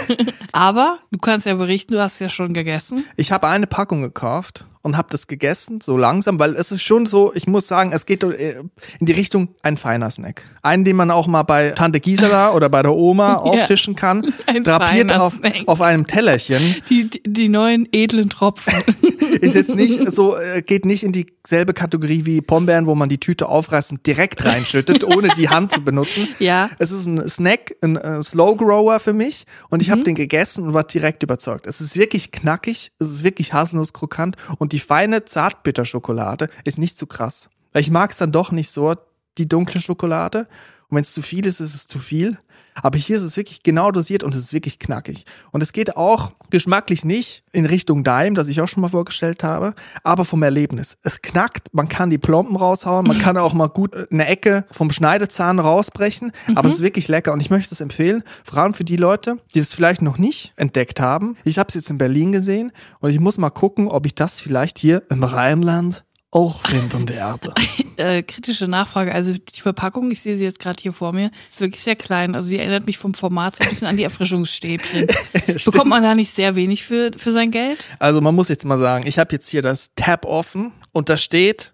Speaker 1: Aber du kannst ja berichten, du hast ja schon gegessen.
Speaker 2: Ich habe eine Packung gekauft und habe das gegessen, so langsam, weil es ist schon so, ich muss sagen, es geht äh, in die Richtung ein feiner Snack. Einen, den man auch mal bei Tante Gisela oder bei der Oma auftischen kann,
Speaker 1: ein
Speaker 2: drapiert auf,
Speaker 1: Snack.
Speaker 2: auf einem Tellerchen.
Speaker 1: Die, die neuen edlen Tropfen.
Speaker 2: Ist jetzt nicht so, äh, geht nicht in dieselbe Kategorie wie Pombeeren, wo man die Tüte aufreißt und direkt reinschüttet, ohne die Hand zu benutzen.
Speaker 1: Ja.
Speaker 2: Es ist ein Snack, ein äh, Slow Grower für mich und ich habe den gegessen und war direkt überzeugt. Es ist wirklich knackig, es ist wirklich haselnusskrokant und die feine Zartbitterschokolade ist nicht zu krass. Weil ich mag es dann doch nicht so, die dunkle Schokolade. Und wenn es zu viel ist, ist es zu viel. Aber hier ist es wirklich genau dosiert und es ist wirklich knackig. Und es geht auch geschmacklich nicht in Richtung Daim, das ich auch schon mal vorgestellt habe, aber vom Erlebnis. Es knackt, man kann die Plomben raushauen, man kann auch mal gut eine Ecke vom Schneidezahn rausbrechen, aber es ist wirklich lecker und ich möchte es empfehlen, vor allem für die Leute, die es vielleicht noch nicht entdeckt haben. Ich habe es jetzt in Berlin gesehen und ich muss mal gucken, ob ich das vielleicht hier im Rheinland auch finden werde.
Speaker 1: äh, kritische Nachfrage. Also die Verpackung, ich sehe sie jetzt gerade hier vor mir, ist wirklich sehr klein. Also sie erinnert mich vom Format so ein bisschen an die Erfrischungsstäbchen. Bekommt man da nicht sehr wenig für, für sein Geld?
Speaker 2: Also man muss jetzt mal sagen, ich habe jetzt hier das Tab offen und da steht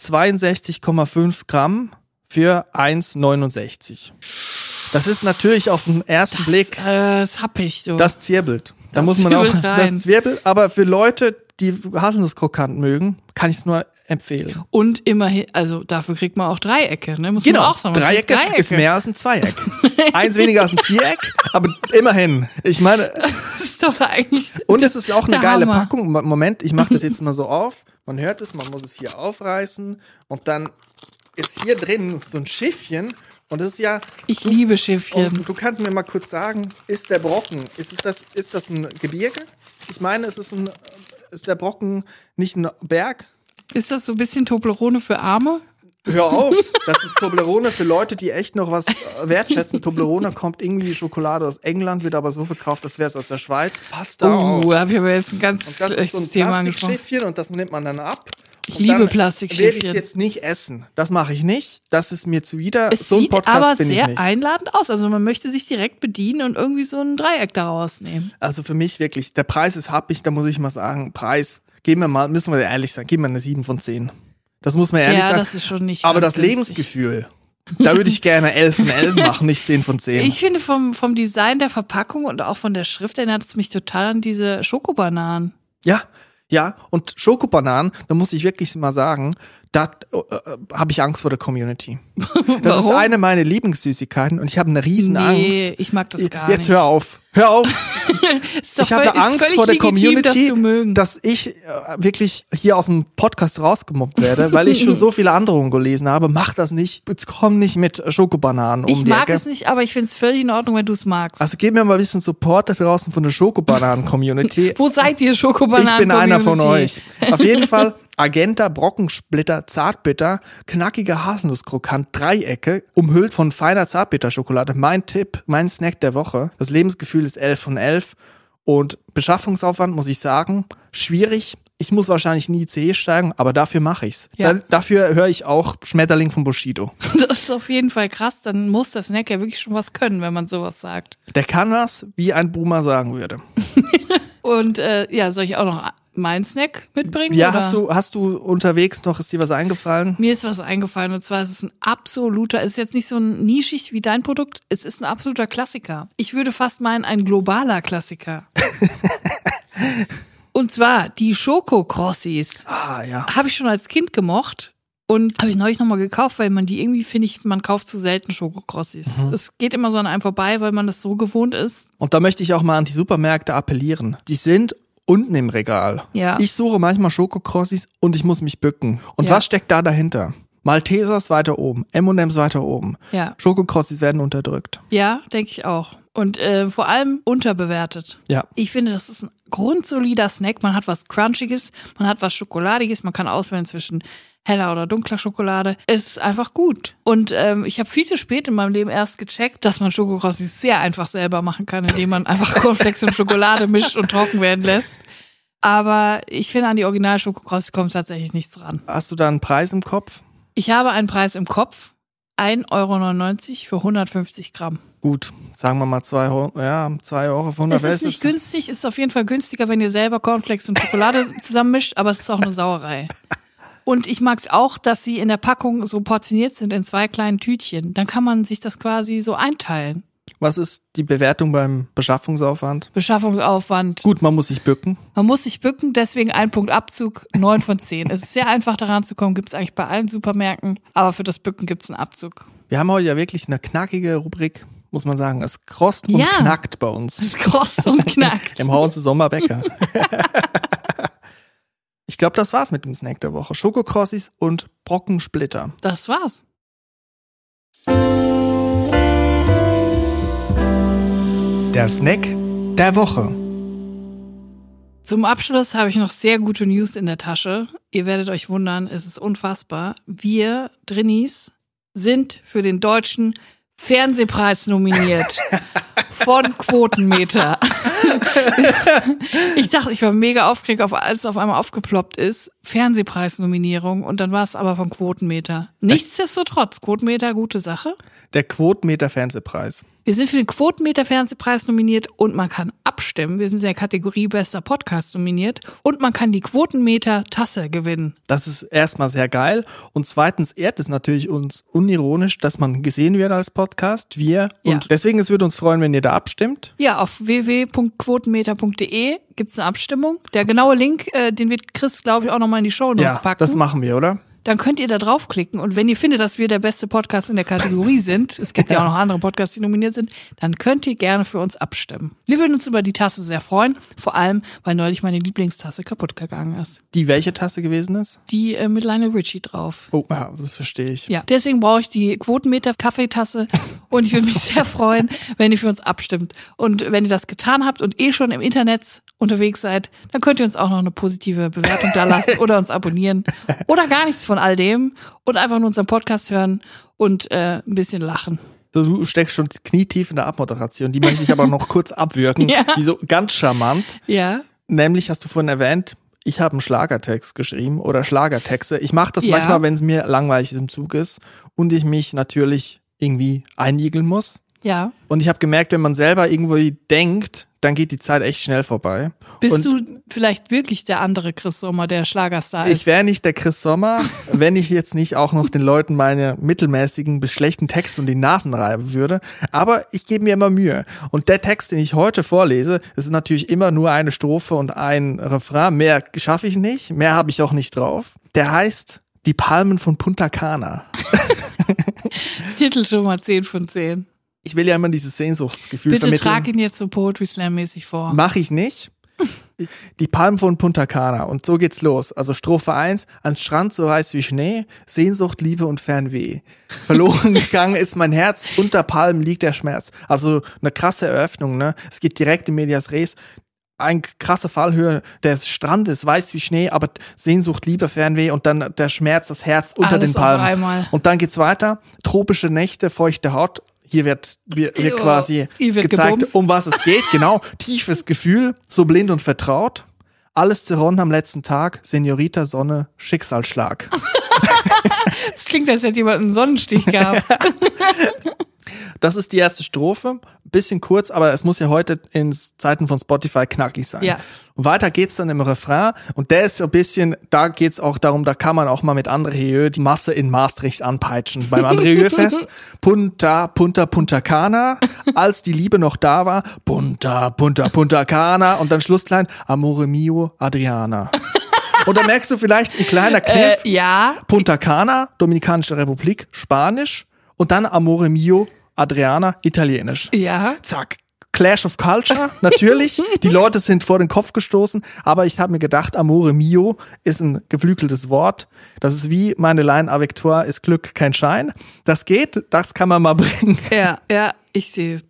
Speaker 2: 62,5 Gramm für 1,69. Das ist natürlich auf den ersten Blick,
Speaker 1: Äh, das hab ich so.
Speaker 2: das zirbelt. Da
Speaker 1: Das
Speaker 2: muss man auch,
Speaker 1: rein.
Speaker 2: das zwirbelt, aber für Leute, die Haselnusskrokant mögen, kann ich es nur empfehlen.
Speaker 1: Und immerhin, also dafür kriegt man auch Dreiecke, ne? Muss man
Speaker 2: Genau,
Speaker 1: auch sagen. Man kriegt
Speaker 2: Dreiecke, ist mehr als ein Zweieck. Eins weniger als ein Viereck, aber immerhin. Ich meine,
Speaker 1: Das ist doch eigentlich.
Speaker 2: Und es ist auch eine geile
Speaker 1: Hammer.
Speaker 2: Packung. Mo- Moment, ich mache das jetzt mal so auf. Man hört es, man muss es hier aufreißen und dann ist hier drin so ein Schiffchen und das ist ja.
Speaker 1: Ich liebe
Speaker 2: Und
Speaker 1: Schiffchen.
Speaker 2: du kannst mir mal kurz sagen, ist der Brocken, ist es das, ist das ein Gebirge? Ich meine, ist es ein, ist der Brocken nicht ein Berg?
Speaker 1: Ist das so ein bisschen Toblerone für Arme?
Speaker 2: Hör auf, das ist Toblerone für Leute, die echt noch was äh, wertschätzen. Toblerone kommt irgendwie Schokolade aus England, wird aber so verkauft, als wäre es aus der Schweiz. Passt da auf.
Speaker 1: Oh, habe ich aber jetzt ein ganz
Speaker 2: Und das ist so ein
Speaker 1: Thema.
Speaker 2: Plastikschiffchen und das nimmt man dann ab.
Speaker 1: Ich
Speaker 2: Und
Speaker 1: liebe Plastikschiffchen.
Speaker 2: Werde ich es jetzt nicht essen. Das mache ich nicht. Das ist mir zuwider.
Speaker 1: Es
Speaker 2: so ein
Speaker 1: sieht
Speaker 2: Podcast
Speaker 1: aber sehr einladend aus. Also man möchte sich direkt bedienen und irgendwie so ein Dreieck daraus nehmen.
Speaker 2: Also für mich wirklich, der Preis ist happig, da muss ich mal sagen, Preis, geben wir mal, müssen wir ehrlich sein, geben wir eine 7 von 10. Das muss man ehrlich
Speaker 1: Ja,
Speaker 2: sagen.
Speaker 1: das ist schon nicht
Speaker 2: aber das
Speaker 1: günstig.
Speaker 2: Lebensgefühl, da würde ich gerne 11 von 11 machen, nicht 10 von 10.
Speaker 1: Ich finde vom, vom Design der Verpackung und auch von der Schrift erinnert es mich total an diese Schokobananen.
Speaker 2: Ja, ja, und Schokobananen, da muss ich wirklich mal sagen, da äh, äh, habe ich Angst vor der Community. Das ist
Speaker 1: Warum?
Speaker 2: eine meiner Lieblingssüßigkeiten und ich habe eine riesen
Speaker 1: Nee,
Speaker 2: Angst.
Speaker 1: ich mag das gar
Speaker 2: Jetzt
Speaker 1: nicht.
Speaker 2: hör auf. Hör auf.
Speaker 1: Ist
Speaker 2: ich habe
Speaker 1: ist
Speaker 2: Angst vor der
Speaker 1: legitim,
Speaker 2: Community,
Speaker 1: das zu mögen.
Speaker 2: dass ich äh, wirklich hier aus dem Podcast rausgemobbt werde, weil ich schon so viele Androhungen gelesen habe. Mach das nicht. Jetzt komm nicht mit Schokobananen um
Speaker 1: ich mag es nicht, aber ich finde es völlig in Ordnung, wenn du es magst.
Speaker 2: Also gib mir mal ein bisschen Support da draußen von der Schokobananen-Community.
Speaker 1: Wo seid ihr, Schokobananen?
Speaker 2: Ich bin einer von euch. Auf jeden Fall Agenta, Brockensplitter, Zartbitter, knackiger Haselnusskrokant, Dreiecke, umhüllt von feiner Zartbitterschokolade. Mein Tipp, mein Snack der Woche. Das Lebensgefühl ist 11 von 11. Und Beschaffungsaufwand, muss ich sagen, schwierig. Ich muss wahrscheinlich nie CE steigen, aber dafür mache ich's.
Speaker 1: Ja.
Speaker 2: Da, dafür höre ich auch Schmetterling von Bushido.
Speaker 1: Das ist auf jeden Fall krass. Dann muss der Snack ja wirklich schon was können, wenn man sowas sagt.
Speaker 2: Der kann was, wie ein Boomer sagen würde.
Speaker 1: Und äh, ja, soll ich auch noch meinen Snack mitbringen?
Speaker 2: Ja,
Speaker 1: oder?
Speaker 2: hast du, hast du unterwegs noch, ist dir was eingefallen?
Speaker 1: Mir ist was eingefallen und zwar ist es ein absoluter, ist jetzt nicht so ein nischig wie dein Produkt, es ist ein absoluter Klassiker. Ich würde fast meinen, ein globaler Klassiker. und zwar die Schokokrossis.
Speaker 2: Ah, ja.
Speaker 1: Habe ich schon als Kind gemocht und habe ich neulich nochmal gekauft, weil man die irgendwie, finde ich, man kauft zu selten Schokokrossis.
Speaker 2: Mhm.
Speaker 1: Es geht immer so an einem vorbei, weil man das so gewohnt ist.
Speaker 2: Und da möchte ich auch mal an die Supermärkte appellieren. Die sind unten im Regal.
Speaker 1: Ja.
Speaker 2: Ich suche manchmal Schokokrossis und ich muss mich bücken. Und
Speaker 1: Ja.
Speaker 2: was steckt da dahinter? Maltesers weiter oben, M&M's weiter oben.
Speaker 1: Ja.
Speaker 2: Schokokrossis werden unterdrückt.
Speaker 1: Ja, denke ich auch. Und äh, vor allem unterbewertet.
Speaker 2: Ja.
Speaker 1: Ich finde, das ist ein grundsolider Snack. Man hat was Crunchiges, man hat was Schokoladiges, man kann auswählen zwischen heller oder dunkler Schokolade. Es ist einfach gut. Und ähm, ich habe viel zu spät in meinem Leben erst gecheckt, dass man Schokokrossis sehr einfach selber machen kann, indem man einfach Cornflakes und Schokolade mischt und trocken werden lässt. Aber ich finde, an die Original Schokokrossis kommt tatsächlich nichts ran.
Speaker 2: Hast du da einen Preis im Kopf?
Speaker 1: Ich habe einen Preis im Kopf. 1,99 Euro für 150 Gramm.
Speaker 2: Gut, sagen wir mal 2 Euro, ja, 2 Euro für 100
Speaker 1: Es ist nicht günstig, es ist auf jeden Fall günstiger, wenn ihr selber Cornflakes und Schokolade zusammenmischt, aber es ist auch eine Sauerei. Und ich mag es auch, dass sie in der Packung so portioniert sind in zwei kleinen Tütchen. Dann kann man sich das quasi so einteilen.
Speaker 2: Was ist die Bewertung beim Beschaffungsaufwand?
Speaker 1: Beschaffungsaufwand.
Speaker 2: Gut, man muss sich bücken.
Speaker 1: Man muss sich bücken, deswegen ein Punkt Abzug, neun von zehn. es ist sehr einfach daran zu kommen, gibt es eigentlich bei allen Supermärkten, aber für das Bücken gibt es einen Abzug.
Speaker 2: Wir haben heute ja wirklich eine knackige Rubrik, muss man sagen. Es krost und
Speaker 1: Ja.
Speaker 2: knackt bei uns.
Speaker 1: Es krost und knackt.
Speaker 2: Im Hause Sommerbäcker. ich glaube, das war's mit dem Snack der Woche. Schokokrossis und Brockensplitter.
Speaker 1: Das war's.
Speaker 2: Der Snack der Woche.
Speaker 1: Zum Abschluss habe ich noch sehr gute News in der Tasche. Ihr werdet euch wundern, es ist unfassbar. Wir, Drinnies, sind für den deutschen Fernsehpreis nominiert. Von Quotenmeter. ich dachte, ich war mega aufgeregt, auf, als es auf einmal aufgeploppt ist. Fernsehpreisnominierung und dann war es aber von Quotenmeter. Nichtsdestotrotz, Quotenmeter, gute Sache.
Speaker 2: Der Quotenmeter Fernsehpreis.
Speaker 1: Wir sind für den Quotenmeter Fernsehpreis nominiert und man kann abstimmen. Wir sind in der Kategorie Bester Podcast nominiert und man kann die Quotenmeter Tasse gewinnen.
Speaker 2: Das ist erstmal sehr geil. Und zweitens ehrt es natürlich uns unironisch, dass man gesehen wird als Podcast. Wir.
Speaker 1: Ja.
Speaker 2: Und deswegen, es würde uns freuen, wenn ihr da abstimmt.
Speaker 1: Ja, auf www.quotenmeter.de gibt's eine Abstimmung. Der genaue Link, äh, den wird Chris, glaube ich, auch nochmal in die Show Notes
Speaker 2: Ja,
Speaker 1: packen.
Speaker 2: das machen wir, oder?
Speaker 1: Dann könnt ihr da draufklicken und wenn ihr findet, dass wir der beste Podcast in der Kategorie sind, es gibt ja auch noch andere Podcasts, die nominiert sind, dann könnt ihr gerne für uns abstimmen. Wir würden uns über die Tasse sehr freuen, vor allem, weil neulich meine Lieblingstasse kaputt gegangen ist.
Speaker 2: Die welche Tasse gewesen ist?
Speaker 1: Die äh, mit Lionel Richie drauf.
Speaker 2: Oh, ja, das verstehe ich.
Speaker 1: Ja, deswegen brauche ich die Quotenmeter Kaffeetasse und ich würde mich sehr freuen, wenn ihr für uns abstimmt. Und wenn ihr das getan habt und eh schon im Internet unterwegs seid, dann könnt ihr uns auch noch eine positive Bewertung da lassen oder uns abonnieren oder gar nichts von all dem und einfach nur unseren Podcast hören und äh, ein bisschen lachen.
Speaker 2: Du steckst schon knietief in der Abmoderation. Die möchte ich aber noch kurz abwürgen.
Speaker 1: Ja.
Speaker 2: Wie so ganz charmant.
Speaker 1: Ja,
Speaker 2: Nämlich hast du vorhin erwähnt, ich habe einen Schlagertext geschrieben oder Schlagertexte. Ich mache das
Speaker 1: Ja.
Speaker 2: manchmal, wenn es mir langweilig im Zug ist und ich mich natürlich irgendwie einigeln muss.
Speaker 1: ja.
Speaker 2: Und ich habe gemerkt, wenn man selber irgendwo denkt, dann geht die Zeit echt schnell vorbei.
Speaker 1: Bist
Speaker 2: und
Speaker 1: du vielleicht wirklich der andere Chris Sommer, der Schlagerstar ist?
Speaker 2: ich wäre nicht der Chris Sommer, wenn ich jetzt nicht auch noch den Leuten meine mittelmäßigen bis schlechten Texte und die Nasen reiben würde. Aber ich gebe mir immer Mühe. Und der Text, den ich heute vorlese, ist natürlich immer nur eine Strophe und ein Refrain. Mehr schaffe ich nicht, mehr habe ich auch nicht drauf. Der heißt Die Palmen von Punta Cana.
Speaker 1: Titel schon mal 10 von 10.
Speaker 2: Ich will ja immer dieses Sehnsuchtsgefühl
Speaker 1: Bitte
Speaker 2: vermitteln.
Speaker 1: trag ihn jetzt so Poetry Slam mäßig vor.
Speaker 2: Mache ich nicht. Die Palmen von Punta Cana. Und so geht's los. Also Strophe 1. Ans Strand so weiß wie Schnee, Sehnsucht, Liebe und Fernweh. Verloren gegangen ist mein Herz, unter Palmen liegt der Schmerz. Also eine krasse Eröffnung, ne? Es geht direkt in Medias Res. Ein krasse Fallhöhe des Strandes, weiß wie Schnee, aber Sehnsucht, Liebe, Fernweh und dann der Schmerz, das Herz unter
Speaker 1: Alles
Speaker 2: den
Speaker 1: auf
Speaker 2: Palmen.
Speaker 1: einmal.
Speaker 2: Und dann geht's weiter. Tropische Nächte, feuchte Haut. Hier wird, wird, wird quasi
Speaker 1: wird
Speaker 2: gezeigt,
Speaker 1: gebumst.
Speaker 2: um was es geht. Genau. Tiefes Gefühl, so blind und vertraut. Alles zerronnen am letzten Tag. Senorita Sonne, Schicksalsschlag.
Speaker 1: Das klingt, als hätte jemand einen Sonnenstich gehabt.
Speaker 2: Das ist die erste Strophe. Bisschen kurz, aber es muss ja heute in Zeiten von Spotify knackig sein.
Speaker 1: Ja.
Speaker 2: Und weiter geht's dann im Refrain. Und der ist so ein bisschen, da geht's auch darum, da kann man auch mal mit André Rieu die Masse in Maastricht anpeitschen. Beim André Rieu Fest. Punta, Punta, Punta Cana. Als die Liebe noch da war. Punta, Punta, Punta Cana. Und dann Schlussklein. Amore mio, Adriana. Und da merkst du vielleicht ein kleiner
Speaker 1: äh,
Speaker 2: Kniff.
Speaker 1: ja,
Speaker 2: Punta Cana, Dominikanische Republik, Spanisch. Und dann Amore mio, Adriana, Italienisch.
Speaker 1: ja.
Speaker 2: Zack. Clash of Culture, natürlich. Die Leute sind vor den Kopf gestoßen, aber ich habe mir gedacht, Amore mio ist ein geflügeltes Wort. Das ist wie meine Line avec toi ist Glück kein Schein. Das geht, das kann man mal bringen.
Speaker 1: Ja, ja, ich sehe.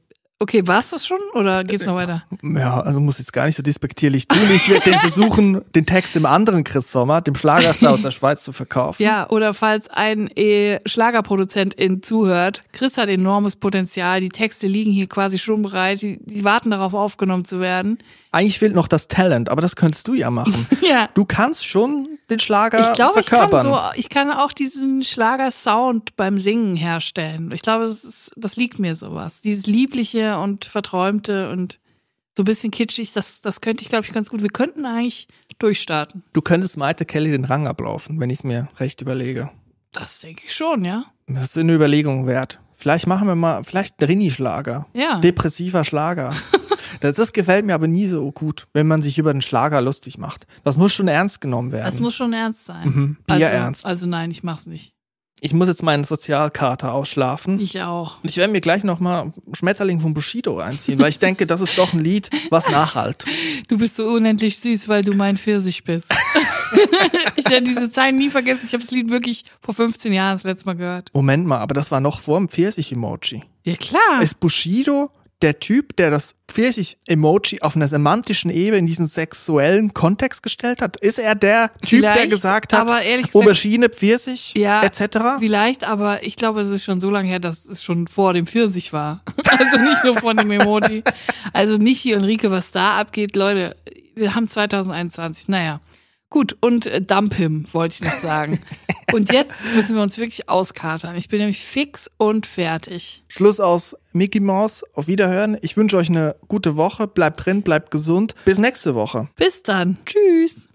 Speaker 1: Okay, war's das schon oder geht's noch weiter?
Speaker 2: Ja, also muss jetzt gar nicht so despektierlich tun. Ich werde den versuchen, den Text dem anderen Chris Sommer, dem Schlagerstar aus der Schweiz, zu verkaufen.
Speaker 1: Ja, oder falls ein äh, Schlagerproduzentin zuhört, Chris hat enormes Potenzial, die Texte liegen hier quasi schon bereit, die, die warten darauf aufgenommen zu werden.
Speaker 2: Eigentlich fehlt noch das Talent, aber das könntest du ja machen.
Speaker 1: Ja.
Speaker 2: Du kannst schon den Schlager
Speaker 1: Ich glaube, ich kann
Speaker 2: verkörpern.
Speaker 1: so, ich kann auch diesen Schlager-Sound beim Singen herstellen. Ich glaube, das, ist, das liegt mir sowas. Dieses liebliche und verträumte und so ein bisschen kitschig, das, das könnte ich, glaube ich, ganz gut. Wir könnten eigentlich durchstarten.
Speaker 2: du könntest Maite Kelly den Rang ablaufen, wenn ich es mir recht überlege.
Speaker 1: Das denke ich schon, ja.
Speaker 2: Das ist eine Überlegung wert. Vielleicht machen wir mal, vielleicht Drini-Schlager.
Speaker 1: Ja.
Speaker 2: Depressiver Schlager. das, das gefällt mir aber nie so gut, wenn man sich über den Schlager lustig macht. Das muss schon ernst genommen werden.
Speaker 1: Das muss schon ernst sein.
Speaker 2: Mhm.
Speaker 1: Also,
Speaker 2: Bierernst.
Speaker 1: also nein, ich mach's nicht.
Speaker 2: Ich muss jetzt meinen Sozialkater ausschlafen.
Speaker 1: Ich auch.
Speaker 2: Und ich werde mir gleich nochmal Schmetterling von Bushido reinziehen, weil ich denke, das ist doch ein Lied, was nachhalt.
Speaker 1: Du bist so unendlich süß, weil du mein Pfirsich bist. ich werde diese Zeilen nie vergessen. Ich habe das Lied wirklich vor 15 Jahren das letzte Mal gehört.
Speaker 2: Moment mal, aber das war noch vor dem Pfirsich-Emoji.
Speaker 1: Ja, klar.
Speaker 2: Ist Bushido der Typ, der das Pfirsich-Emoji auf einer semantischen Ebene in diesen sexuellen Kontext gestellt hat? Ist er der Typ, der
Speaker 1: Vielleicht,
Speaker 2: gesagt hat,
Speaker 1: aber ehrlich gesagt-
Speaker 2: Aubergine, Pfirsich,
Speaker 1: ja,
Speaker 2: etc.?
Speaker 1: Vielleicht, aber ich glaube, es ist schon so lange her, dass es schon vor dem Pfirsich war. Also nicht nur vor dem Emoji. Also Michi und Rike, was da abgeht, Leute, wir haben 2021. Naja. Gut, und äh, Dump him, wollte ich noch sagen. Und jetzt müssen wir uns wirklich auskatern. Ich bin nämlich fix und fertig.
Speaker 2: Schluss aus Mickey Mouse. Auf Wiederhören. Ich wünsche euch eine gute Woche. Bleibt drin, bleibt gesund. Bis nächste Woche.
Speaker 1: Bis dann. Tschüss.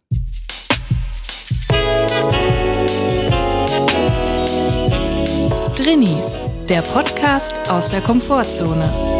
Speaker 1: Drinnies, der Podcast aus der Komfortzone.